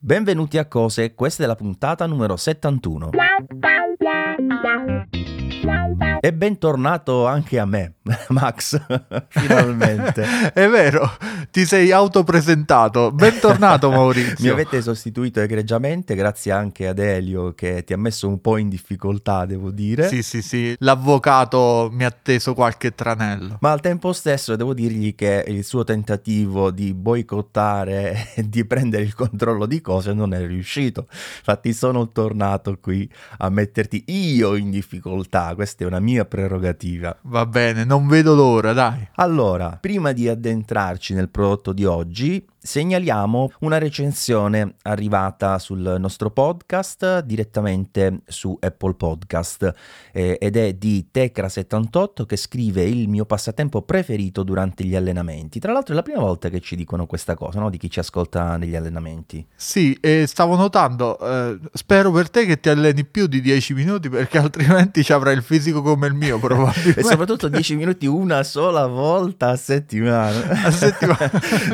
Benvenuti a Cose, questa è la puntata numero 71. E bentornato anche a me, Max, finalmente. È vero, ti sei autopresentato. Bentornato Maurizio. Mi avete sostituito egregiamente, grazie anche ad Elio che ti ha messo un po' in difficoltà, devo dire. Sì, sì, sì, l'avvocato mi ha teso qualche tranello. Ma al tempo stesso devo dirgli che il suo tentativo di boicottare e di prendere il controllo di cose non è riuscito. Infatti sono tornato qui a metterti io in difficoltà, questa è una mia prerogativa. Va bene, non vedo l'ora, dai. Allora, prima di addentrarci nel prodotto di oggi, segnaliamo una recensione arrivata sul nostro podcast direttamente su Apple Podcast eh, ed è di Tecra78 che scrive il mio passatempo preferito durante gli allenamenti. Tra l'altro è la prima volta che ci dicono questa cosa, no? di chi ci ascolta negli allenamenti. Sì, e stavo notando, eh, spero per te che ti alleni più di 10 minuti perché altrimenti ci avrai il fisico come il mio probabilmente. e soprattutto 10 minuti una sola volta a settimana. a settimana.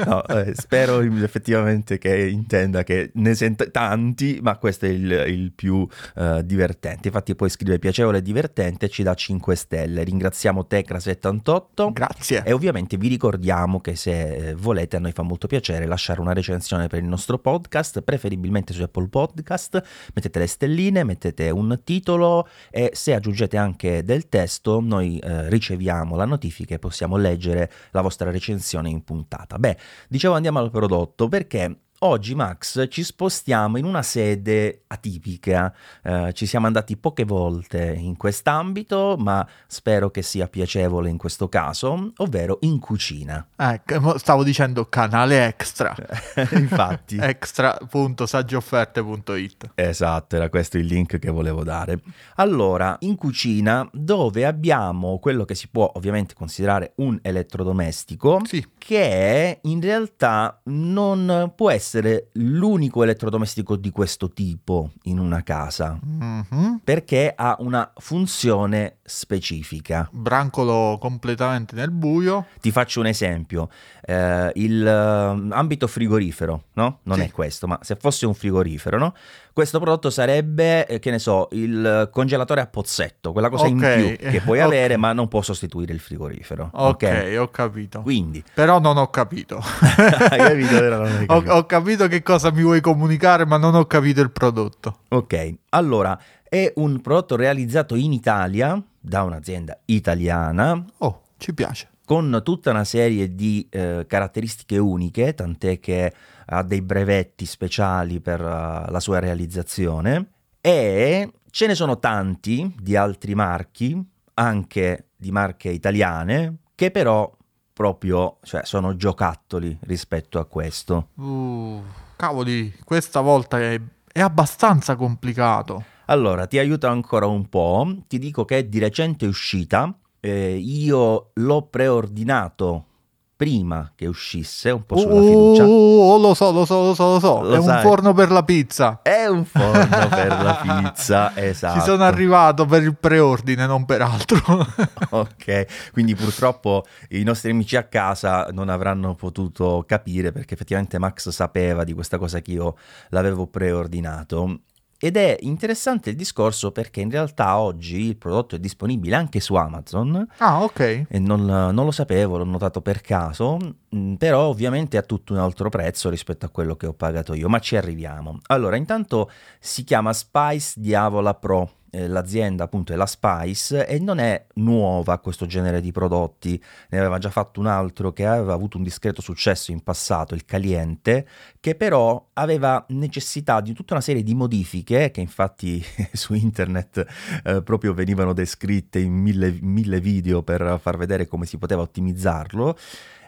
no, eh, spero effettivamente che intenda che ne senta tanti, ma questo è il, il più uh, divertente. Infatti poi scrive piacevole e divertente, ci dà 5 stelle. Ringraziamo Tecra78. Grazie. E ovviamente vi ricordiamo che se eh, volete a noi fa molto piacere lasciare una recensione per il nostro podcast, preferibilmente su Apple Podcast, mettete le stelline, mettete un titolo e se aggiungete anche del testo noi eh, riceviamo la notifica e possiamo leggere la vostra recensione in puntata. Beh, dicevo andiamo al prodotto perché Oggi, Max, ci spostiamo in una sede atipica. Eh, ci siamo andati poche volte in quest'ambito, ma spero che sia piacevole in questo caso, ovvero in cucina. Ecco, stavo dicendo canale extra. Infatti. extra.saggiofferte.it Esatto, era questo il link che volevo dare. Allora, in cucina, dove abbiamo quello che si può ovviamente considerare un elettrodomestico, sì. che in realtà non può essere essere l'unico elettrodomestico di questo tipo in una casa mm-hmm. perché ha una funzione specifica. Brancolo completamente nel buio. Ti faccio un esempio, eh, il uh, ambito frigorifero, no? Non sì. è questo, ma se fosse un frigorifero, no? Questo prodotto sarebbe, eh, che ne so, il congelatore a pozzetto, quella cosa okay. in più che puoi okay. avere, ma non può sostituire il frigorifero. Ok, ho capito. Quindi. Però non ho capito. hai capito, non capito. Ho, ho capito che cosa mi vuoi comunicare, ma non ho capito il prodotto. Ok, allora è un prodotto realizzato in Italia da un'azienda italiana. Oh, ci piace. Con tutta una serie di eh, caratteristiche uniche, tant'è che ha dei brevetti speciali per uh, la sua realizzazione e ce ne sono tanti di altri marchi, anche di marche italiane, che però proprio cioè, sono giocattoli rispetto a questo. Uh, cavoli, questa volta è, è abbastanza complicato. Allora, ti aiuto ancora un po', ti dico che è di recente uscita, eh, io l'ho preordinato prima che uscisse, un po' sulla fiducia. Oh, lo so, lo so, lo so, lo so. Lo è sai. un forno per la pizza. È un forno per la pizza, esatto. Ci sono arrivato per il preordine, non per altro. ok, quindi purtroppo i nostri amici a casa non avranno potuto capire perché effettivamente Max sapeva di questa cosa che io l'avevo preordinato ed è interessante il discorso perché in realtà oggi il prodotto è disponibile anche su Amazon. Ah, ok. E non, non lo sapevo, l'ho notato per caso, mm, però ovviamente ha tutto un altro prezzo rispetto a quello che ho pagato io, ma ci arriviamo. Allora, intanto si chiama Spice Diavola Pro eh, l'azienda appunto è la Spice e non è nuova questo genere di prodotti, ne aveva già fatto un altro che aveva avuto un discreto successo in passato, il Caliente, che però aveva necessità di tutta una serie di modifiche che infatti su internet eh, proprio venivano descritte in mille, mille video per far vedere come si poteva ottimizzarlo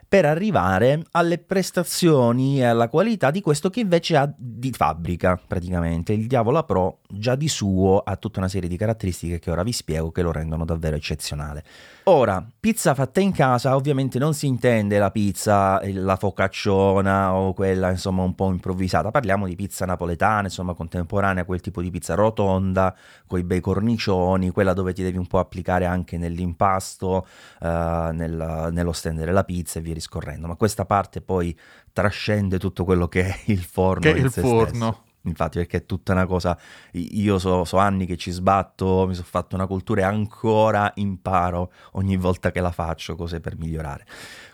per arrivare alle prestazioni e alla qualità di questo che invece ha di fabbrica praticamente. Il Diavola Pro già di suo ha tutta una serie di caratteristiche che ora vi spiego che lo rendono davvero eccezionale. Ora, pizza fatta in casa ovviamente non si intende la pizza, la focacciona o quella insomma un po' improvvisata, parliamo di pizza napoletana, insomma contemporanea, quel tipo di pizza rotonda, con i bei cornicioni, quella dove ti devi un po' applicare anche nell'impasto, uh, nel, nello stendere la pizza e via discorrendo, ma questa parte poi trascende tutto quello che è il forno che in il forno. Infatti, perché è tutta una cosa. Io so, so anni che ci sbatto, mi sono fatto una cultura e ancora imparo ogni volta che la faccio cose per migliorare.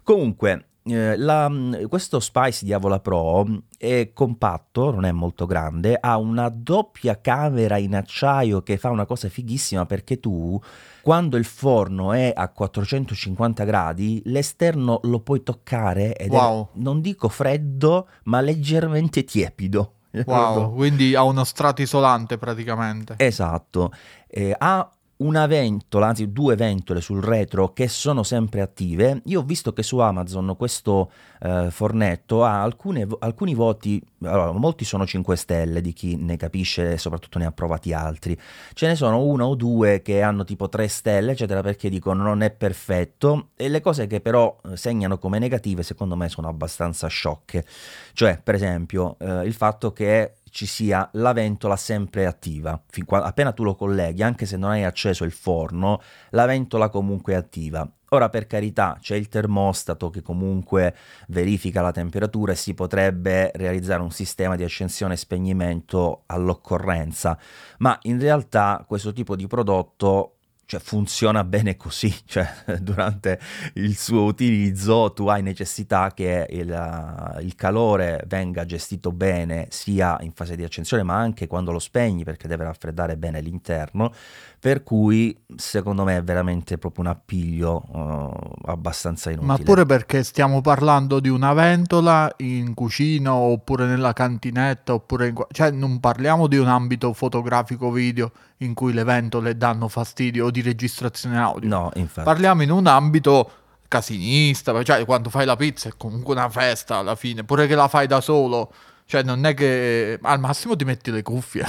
Comunque, eh, la, questo Spice Diavola Pro è compatto, non è molto grande, ha una doppia camera in acciaio che fa una cosa fighissima perché tu, quando il forno è a 450 gradi, l'esterno lo puoi toccare ed Wow. è, non dico freddo, ma leggermente tiepido. Wow, quindi ha uno strato isolante praticamente. Esatto, Eh, ha una ventola, anzi due ventole sul retro che sono sempre attive. Io ho visto che su Amazon questo eh, fornetto ha alcune alcuni voti, allora, molti sono 5 stelle di chi ne capisce e soprattutto ne ha provati altri. Ce ne sono uno o due che hanno tipo 3 stelle, eccetera, perché dicono non è perfetto e le cose che però eh, segnano come negative secondo me sono abbastanza sciocche. Cioè, per esempio, eh, il fatto che ci sia la ventola sempre attiva. Fin qua- appena tu lo colleghi, anche se non hai acceso il forno, la ventola comunque è attiva. Ora, per carità, c'è il termostato che comunque verifica la temperatura e si potrebbe realizzare un sistema di accensione e spegnimento all'occorrenza, ma in realtà questo tipo di prodotto cioè, funziona bene così, cioè durante il suo utilizzo tu hai necessità che il, il calore venga gestito bene sia in fase di accensione ma anche quando lo spegni perché deve raffreddare bene l'interno, per cui secondo me è veramente proprio un appiglio uh, abbastanza inutile. Ma pure perché stiamo parlando di una ventola in cucina oppure nella cantinetta oppure in... cioè non parliamo di un ambito fotografico video in cui le ventole danno fastidio o di registrazione audio. No, infatti. Parliamo in un ambito casinista, cioè quando fai la pizza è comunque una festa alla fine, pure che la fai da solo, cioè non è che al massimo ti metti le cuffie.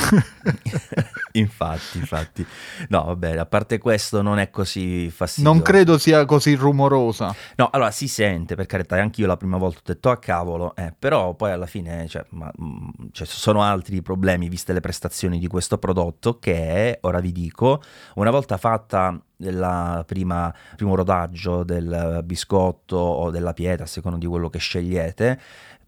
infatti, infatti. No, vabbè, a parte questo non è così fastidioso. non credo sia così rumorosa. No, allora si sente, per carità, anche io la prima volta ho detto a cavolo, eh, però poi alla fine cioè, ma, mm, cioè, ci sono altri problemi viste le prestazioni di questo prodotto che, ora vi dico, una volta fatta il primo rodaggio del biscotto o della pietra, a seconda di quello che scegliete,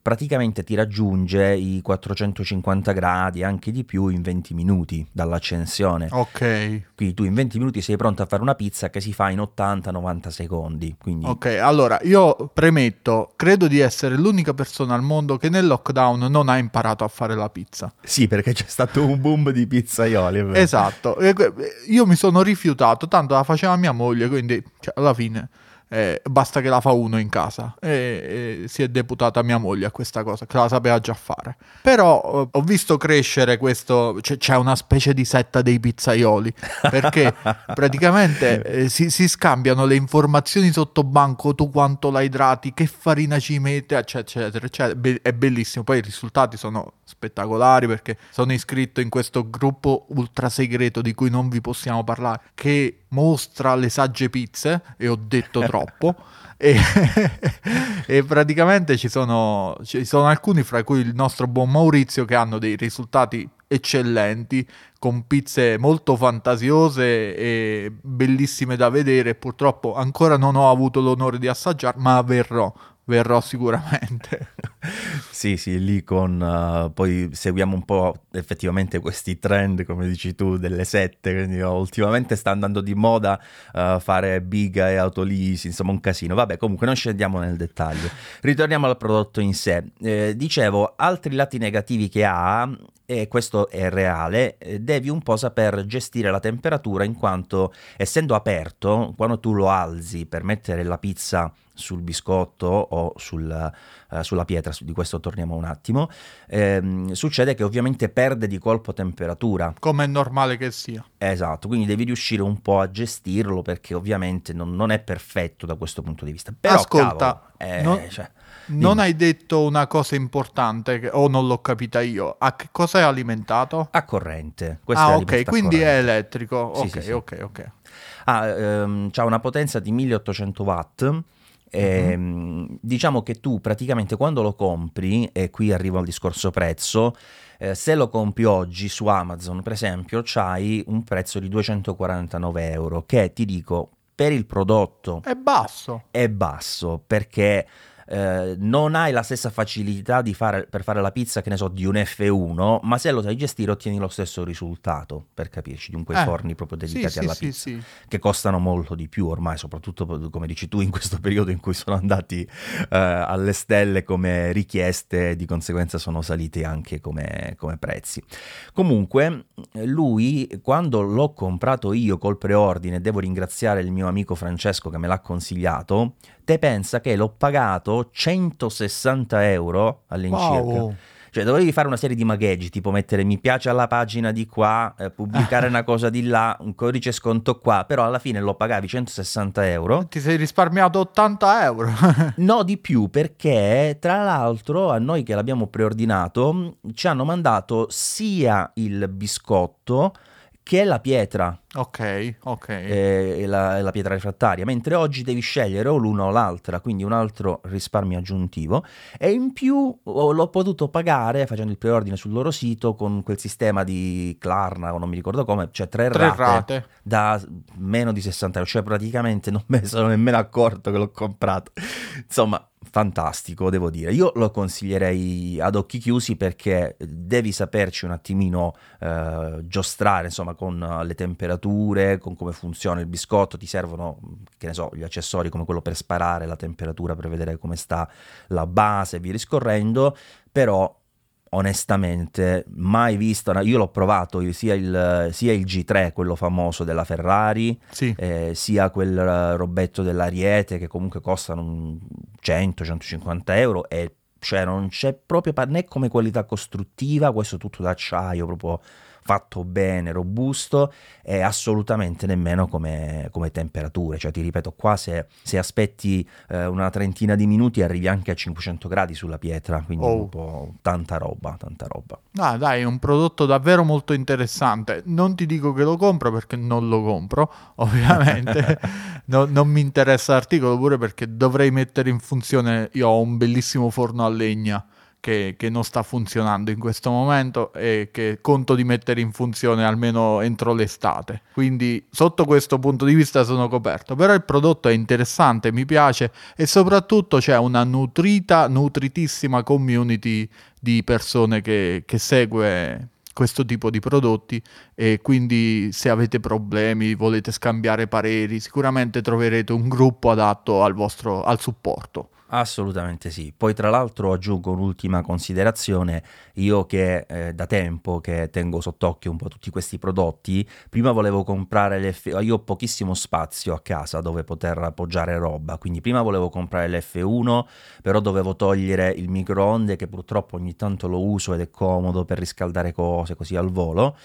praticamente ti raggiunge i 450 gradi, anche di più, in 20 minuti dall'accensione. Ok. Quindi tu in 20 minuti sei pronto a fare una pizza che si fa in 80-90 secondi. Quindi... Ok, allora io premetto, credo di essere l'unica persona al mondo che nel lockdown non ha imparato a fare la pizza. Sì, perché c'è stato un boom di pizzaioli. Esatto, io mi sono rifiutato, tanto la faceva mia moglie, quindi cioè, alla fine eh, basta che la fa uno in casa. E, e si è deputata mia moglie a questa cosa, che la sapeva già fare. Però eh, ho visto crescere questo, c'è, c'è una specie di setta dei pizzaioli, perché praticamente eh, si, si scambiano le informazioni sotto banco, tu quanto la idrati, che farina ci mette, eccetera, eccetera, eccetera. Be- è bellissimo. Poi i risultati sono spettacolari perché sono iscritto in questo gruppo ultra segreto di cui non vi possiamo parlare, che mostra le sagge pizze, e ho detto troppo. E, e praticamente ci sono, ci sono alcuni, fra cui il nostro buon Maurizio, che hanno dei risultati eccellenti con pizze molto fantasiose e bellissime da vedere. Purtroppo ancora non ho avuto l'onore di assaggiare, ma verrò, verrò sicuramente. Sì, sì, lì con... uh, poi seguiamo un po' effettivamente questi trend, come dici tu, delle sette, quindi oh, ultimamente sta andando di moda uh, fare biga e autolisi, insomma un casino. Vabbè, comunque non scendiamo nel dettaglio. Ritorniamo al prodotto in sé. Eh, dicevo, altri lati negativi che ha, e questo è reale, eh, devi un po' saper gestire la temperatura in quanto essendo aperto, quando tu lo alzi per mettere la pizza sul biscotto o sul, eh, sulla pietra, su- di questo torniamo un attimo, ehm, succede che ovviamente perde di colpo temperatura. Come è normale che sia. Esatto, quindi devi riuscire un po' a gestirlo perché ovviamente non, non è perfetto da questo punto di vista. Però, Ascolta, cavolo, eh, no- cioè, Non hai detto una cosa importante, che- o non l'ho capita io. A che cosa è alimentato? a corrente. Questa ah, è ok, quindi è corrente. elettrico. Sì, ok, sì, sì. ok, ok. Ha ehm, c'ha una potenza di 1800 watt. Ehm, Mhm. Diciamo che tu praticamente quando lo compri, e qui arrivo al discorso prezzo, eh, se lo compri oggi su Amazon, per esempio, c'hai un prezzo di 249 euro, che ti dico per il prodotto È basso. è basso perché eh, non hai la stessa facilità fare, per fare la pizza, che ne so, di un F1, ma se lo sai gestire ottieni lo stesso risultato, per capirci, di un quei eh, forni proprio dedicati sì, alla sì, pizza, sì, che costano molto di più ormai, soprattutto come dici tu in questo periodo in cui sono andati eh, alle stelle come richieste di conseguenza sono saliti anche come, come prezzi. Comunque lui, quando l'ho comprato io col preordine, devo ringraziare il mio amico Francesco che me l'ha consigliato, te pensa che l'ho pagato 160 euro all'incirca. Wow. Cioè, dovevi fare una serie di magheggi, tipo mettere mi piace alla pagina di qua, eh, pubblicare una cosa di là, un codice sconto qua, però alla fine lo pagavi 160 euro. Ti sei risparmiato 80 euro. no, di più, perché tra l'altro a noi che l'abbiamo preordinato ci hanno mandato sia il biscotto che la pietra. Ok, ok. Eh, la, la, pietra refrattaria, mentre oggi devi scegliere o l'una o l'altra, quindi un altro risparmio aggiuntivo. E in più l'ho potuto pagare facendo il preordine sul loro sito con quel sistema di Klarna, o non mi ricordo come, cioè tre, tre rate, rate, da meno di 60 euro, cioè praticamente non me ne sono nemmeno accorto che l'ho comprato. Insomma, fantastico, devo dire. Io lo consiglierei ad occhi chiusi perché devi saperci un attimino eh, giostrare, insomma, con le temperature, con come funziona il biscotto, ti servono, che ne so, gli accessori come quello per sparare la temperatura per vedere come sta la base e via discorrendo, però onestamente mai visto, io l'ho provato sia il, sia il G3, quello famoso della Ferrari, sì. eh, sia quel robetto dell'Ariete che comunque costano 100-150 euro e cioè non c'è proprio né come qualità costruttiva, questo tutto d'acciaio proprio fatto bene, robusto e assolutamente nemmeno come, come temperature. Cioè, ti ripeto, qua se, se aspetti eh, una trentina di minuti arrivi anche a 500 gradi sulla pietra, quindi oh. un po' tanta roba, tanta roba. Ah, dai, è un prodotto davvero molto interessante. Non ti dico che lo compro perché non lo compro, ovviamente. no, non mi interessa l'articolo pure perché dovrei mettere in funzione. Io ho un bellissimo forno a legna che, che, non sta funzionando in questo momento e che conto di mettere in funzione almeno entro l'estate. Quindi sotto questo punto di vista sono coperto. Però il prodotto è interessante, mi piace e soprattutto c'è una nutrita, nutritissima community di persone che, che segue questo tipo di prodotti e quindi se avete problemi, volete scambiare pareri, sicuramente troverete un gruppo adatto al vostro al supporto. Assolutamente sì. Poi tra l'altro aggiungo un'ultima considerazione, io che eh, da tempo che tengo sott'occhio un po' tutti questi prodotti, prima volevo comprare l'F... io ho pochissimo spazio a casa dove poter appoggiare roba, quindi prima volevo comprare l'F1, però dovevo togliere il microonde che purtroppo ogni tanto lo uso ed è comodo per riscaldare cose così al volo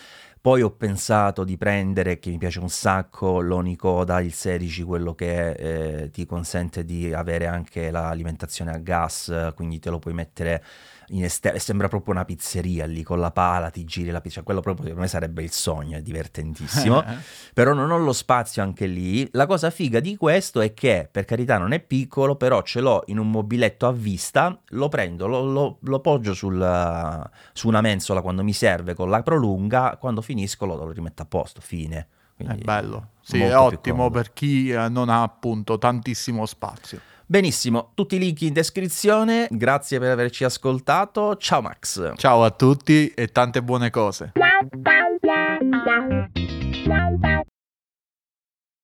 poi ho pensato di prendere, che mi piace un sacco, l'Onicoda, il 16, quello che eh, ti consente di avere anche l'alimentazione a gas, quindi te lo puoi mettere in esterno, sembra proprio una pizzeria lì con la pala, ti giri la pizza, quello proprio per me sarebbe il sogno, è divertentissimo, però non ho lo spazio anche lì. La cosa figa di questo è che, per carità non è piccolo, però ce l'ho in un mobiletto a vista, lo prendo, lo, lo, lo poggio sul, su una mensola quando mi serve con la prolunga, quando finisco lo, lo rimetto a posto, fine. Quindi è bello, sì, è ottimo per chi eh, non ha appunto tantissimo spazio. Benissimo, tutti i link in descrizione, grazie per averci ascoltato, ciao Max. Ciao a tutti e tante buone cose.